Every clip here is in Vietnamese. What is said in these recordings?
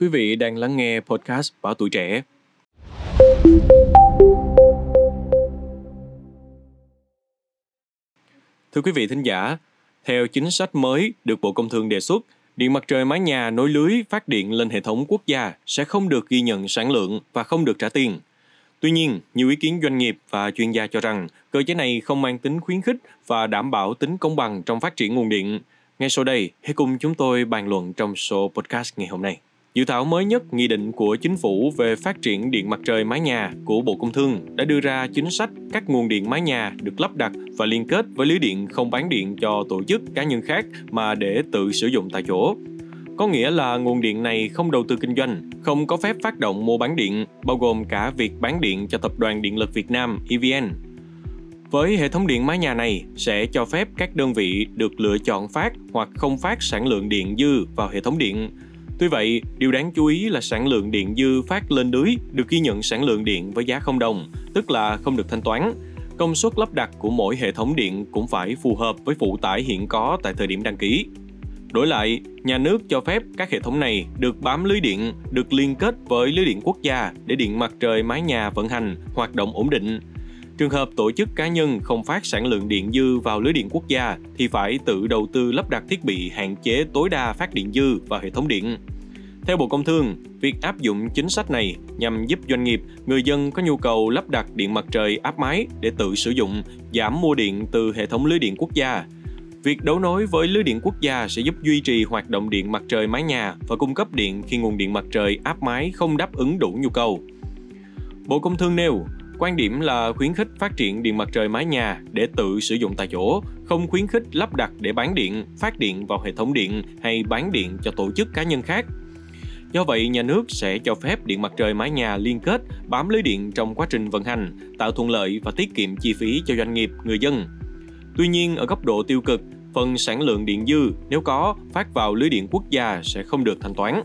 Quý vị đang lắng nghe podcast Bảo Tuổi Trẻ. Thưa quý vị thính giả, theo chính sách mới được Bộ Công Thương đề xuất, điện mặt trời mái nhà nối lưới phát điện lên hệ thống quốc gia sẽ không được ghi nhận sản lượng và không được trả tiền. Tuy nhiên, nhiều ý kiến doanh nghiệp và chuyên gia cho rằng cơ chế này không mang tính khuyến khích và đảm bảo tính công bằng trong phát triển nguồn điện. Ngay sau đây, hãy cùng chúng tôi bàn luận trong số podcast ngày hôm nay. Dự thảo mới nhất nghị định của chính phủ về phát triển điện mặt trời mái nhà của Bộ Công Thương đã đưa ra chính sách các nguồn điện mái nhà được lắp đặt và liên kết với lưới điện không bán điện cho tổ chức cá nhân khác mà để tự sử dụng tại chỗ. Có nghĩa là nguồn điện này không đầu tư kinh doanh, không có phép phát động mua bán điện, bao gồm cả việc bán điện cho Tập đoàn Điện lực Việt Nam EVN. Với hệ thống điện mái nhà này sẽ cho phép các đơn vị được lựa chọn phát hoặc không phát sản lượng điện dư vào hệ thống điện, Tuy vậy, điều đáng chú ý là sản lượng điện dư phát lên lưới được ghi nhận sản lượng điện với giá không đồng, tức là không được thanh toán. Công suất lắp đặt của mỗi hệ thống điện cũng phải phù hợp với phụ tải hiện có tại thời điểm đăng ký. Đổi lại, nhà nước cho phép các hệ thống này được bám lưới điện, được liên kết với lưới điện quốc gia để điện mặt trời mái nhà vận hành, hoạt động ổn định. Trường hợp tổ chức cá nhân không phát sản lượng điện dư vào lưới điện quốc gia thì phải tự đầu tư lắp đặt thiết bị hạn chế tối đa phát điện dư vào hệ thống điện. Theo Bộ Công Thương, việc áp dụng chính sách này nhằm giúp doanh nghiệp, người dân có nhu cầu lắp đặt điện mặt trời áp mái để tự sử dụng, giảm mua điện từ hệ thống lưới điện quốc gia. Việc đấu nối với lưới điện quốc gia sẽ giúp duy trì hoạt động điện mặt trời mái nhà và cung cấp điện khi nguồn điện mặt trời áp mái không đáp ứng đủ nhu cầu. Bộ Công Thương nêu, Quan điểm là khuyến khích phát triển điện mặt trời mái nhà để tự sử dụng tại chỗ, không khuyến khích lắp đặt để bán điện, phát điện vào hệ thống điện hay bán điện cho tổ chức cá nhân khác. Do vậy, nhà nước sẽ cho phép điện mặt trời mái nhà liên kết bám lưới điện trong quá trình vận hành, tạo thuận lợi và tiết kiệm chi phí cho doanh nghiệp, người dân. Tuy nhiên, ở góc độ tiêu cực, phần sản lượng điện dư nếu có phát vào lưới điện quốc gia sẽ không được thanh toán.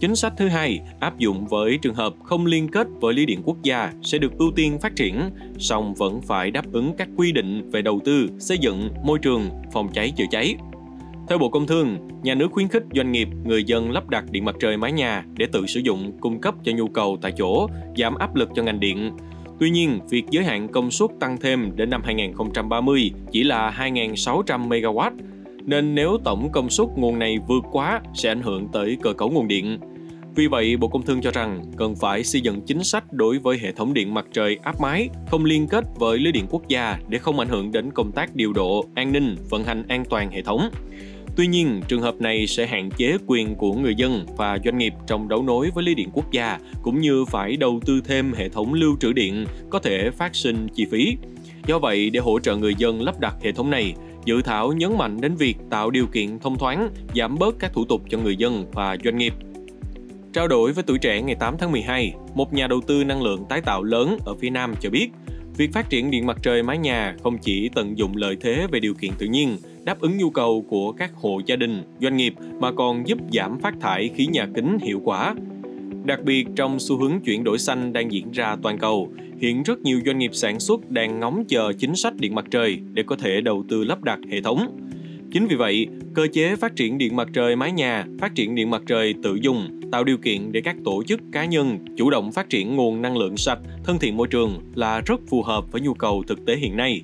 Chính sách thứ hai áp dụng với trường hợp không liên kết với lưới điện quốc gia sẽ được ưu tiên phát triển, song vẫn phải đáp ứng các quy định về đầu tư, xây dựng, môi trường, phòng cháy chữa cháy. Theo Bộ Công Thương, nhà nước khuyến khích doanh nghiệp, người dân lắp đặt điện mặt trời mái nhà để tự sử dụng, cung cấp cho nhu cầu tại chỗ, giảm áp lực cho ngành điện. Tuy nhiên, việc giới hạn công suất tăng thêm đến năm 2030 chỉ là 2.600 MW, nên nếu tổng công suất nguồn này vượt quá sẽ ảnh hưởng tới cơ cấu nguồn điện. Vì vậy, Bộ Công Thương cho rằng cần phải xây dựng chính sách đối với hệ thống điện mặt trời áp mái, không liên kết với lưới điện quốc gia để không ảnh hưởng đến công tác điều độ, an ninh, vận hành an toàn hệ thống. Tuy nhiên, trường hợp này sẽ hạn chế quyền của người dân và doanh nghiệp trong đấu nối với lưới điện quốc gia, cũng như phải đầu tư thêm hệ thống lưu trữ điện có thể phát sinh chi phí. Do vậy, để hỗ trợ người dân lắp đặt hệ thống này, dự thảo nhấn mạnh đến việc tạo điều kiện thông thoáng, giảm bớt các thủ tục cho người dân và doanh nghiệp. Trao đổi với tuổi trẻ ngày 8 tháng 12, một nhà đầu tư năng lượng tái tạo lớn ở phía Nam cho biết, việc phát triển điện mặt trời mái nhà không chỉ tận dụng lợi thế về điều kiện tự nhiên, đáp ứng nhu cầu của các hộ gia đình, doanh nghiệp mà còn giúp giảm phát thải khí nhà kính hiệu quả. Đặc biệt trong xu hướng chuyển đổi xanh đang diễn ra toàn cầu, hiện rất nhiều doanh nghiệp sản xuất đang ngóng chờ chính sách điện mặt trời để có thể đầu tư lắp đặt hệ thống. Chính vì vậy, cơ chế phát triển điện mặt trời mái nhà, phát triển điện mặt trời tự dùng tạo điều kiện để các tổ chức cá nhân chủ động phát triển nguồn năng lượng sạch, thân thiện môi trường là rất phù hợp với nhu cầu thực tế hiện nay.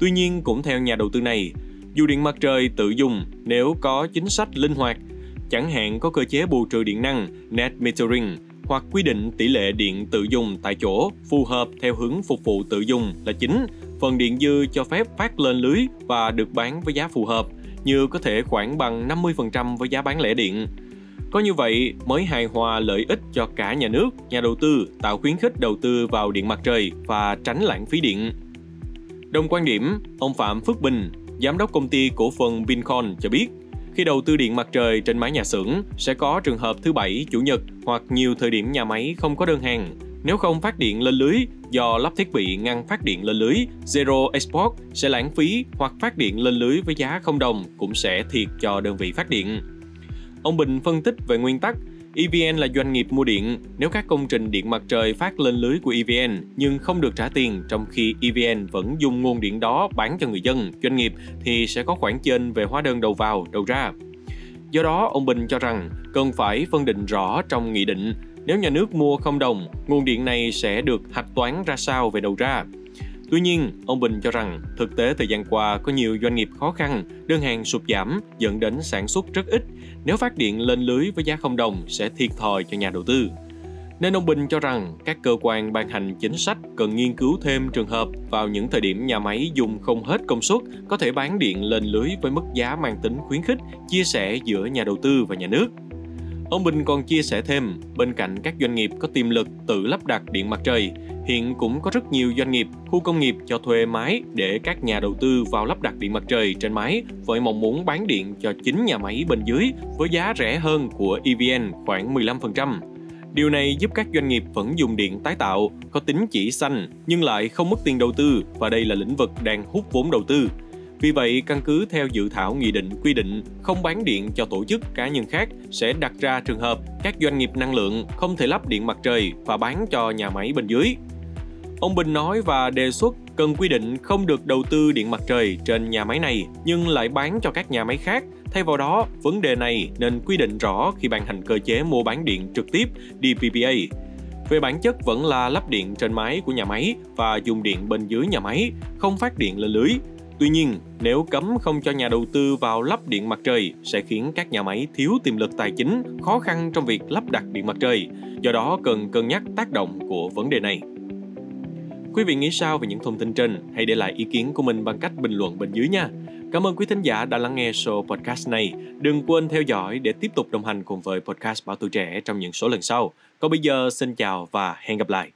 Tuy nhiên, cũng theo nhà đầu tư này, dù điện mặt trời tự dùng nếu có chính sách linh hoạt, chẳng hạn có cơ chế bù trừ điện năng net metering hoặc quy định tỷ lệ điện tự dùng tại chỗ phù hợp theo hướng phục vụ tự dùng là chính, phần điện dư cho phép phát lên lưới và được bán với giá phù hợp, như có thể khoảng bằng 50% với giá bán lẻ điện. Có như vậy mới hài hòa lợi ích cho cả nhà nước, nhà đầu tư, tạo khuyến khích đầu tư vào điện mặt trời và tránh lãng phí điện. Đồng quan điểm, ông Phạm Phước Bình, giám đốc công ty cổ phần Vincon cho biết, khi đầu tư điện mặt trời trên mái nhà xưởng sẽ có trường hợp thứ bảy, chủ nhật hoặc nhiều thời điểm nhà máy không có đơn hàng. Nếu không phát điện lên lưới do lắp thiết bị ngăn phát điện lên lưới, Zero Export sẽ lãng phí hoặc phát điện lên lưới với giá không đồng cũng sẽ thiệt cho đơn vị phát điện. Ông Bình phân tích về nguyên tắc EVN là doanh nghiệp mua điện. Nếu các công trình điện mặt trời phát lên lưới của EVN nhưng không được trả tiền trong khi EVN vẫn dùng nguồn điện đó bán cho người dân, doanh nghiệp thì sẽ có khoản trên về hóa đơn đầu vào, đầu ra. Do đó, ông Bình cho rằng cần phải phân định rõ trong nghị định nếu nhà nước mua không đồng, nguồn điện này sẽ được hạch toán ra sao về đầu ra. Tuy nhiên, ông Bình cho rằng thực tế thời gian qua có nhiều doanh nghiệp khó khăn, đơn hàng sụt giảm dẫn đến sản xuất rất ít. Nếu phát điện lên lưới với giá không đồng sẽ thiệt thòi cho nhà đầu tư. Nên ông Bình cho rằng các cơ quan ban hành chính sách cần nghiên cứu thêm trường hợp vào những thời điểm nhà máy dùng không hết công suất có thể bán điện lên lưới với mức giá mang tính khuyến khích, chia sẻ giữa nhà đầu tư và nhà nước. Ông Bình còn chia sẻ thêm, bên cạnh các doanh nghiệp có tiềm lực tự lắp đặt điện mặt trời, hiện cũng có rất nhiều doanh nghiệp, khu công nghiệp cho thuê máy để các nhà đầu tư vào lắp đặt điện mặt trời trên máy với mong muốn bán điện cho chính nhà máy bên dưới với giá rẻ hơn của EVN khoảng 15%. Điều này giúp các doanh nghiệp vẫn dùng điện tái tạo, có tính chỉ xanh nhưng lại không mất tiền đầu tư và đây là lĩnh vực đang hút vốn đầu tư. Vì vậy, căn cứ theo dự thảo nghị định quy định không bán điện cho tổ chức cá nhân khác sẽ đặt ra trường hợp các doanh nghiệp năng lượng không thể lắp điện mặt trời và bán cho nhà máy bên dưới. Ông Bình nói và đề xuất cần quy định không được đầu tư điện mặt trời trên nhà máy này nhưng lại bán cho các nhà máy khác. Thay vào đó, vấn đề này nên quy định rõ khi ban hành cơ chế mua bán điện trực tiếp DPPA. Về bản chất vẫn là lắp điện trên máy của nhà máy và dùng điện bên dưới nhà máy, không phát điện lên lưới. Tuy nhiên, nếu cấm không cho nhà đầu tư vào lắp điện mặt trời sẽ khiến các nhà máy thiếu tiềm lực tài chính, khó khăn trong việc lắp đặt điện mặt trời. Do đó cần cân nhắc tác động của vấn đề này. Quý vị nghĩ sao về những thông tin trên? Hãy để lại ý kiến của mình bằng cách bình luận bên dưới nha. Cảm ơn quý thính giả đã lắng nghe show podcast này. Đừng quên theo dõi để tiếp tục đồng hành cùng với podcast Bảo Tuổi Trẻ trong những số lần sau. Còn bây giờ, xin chào và hẹn gặp lại.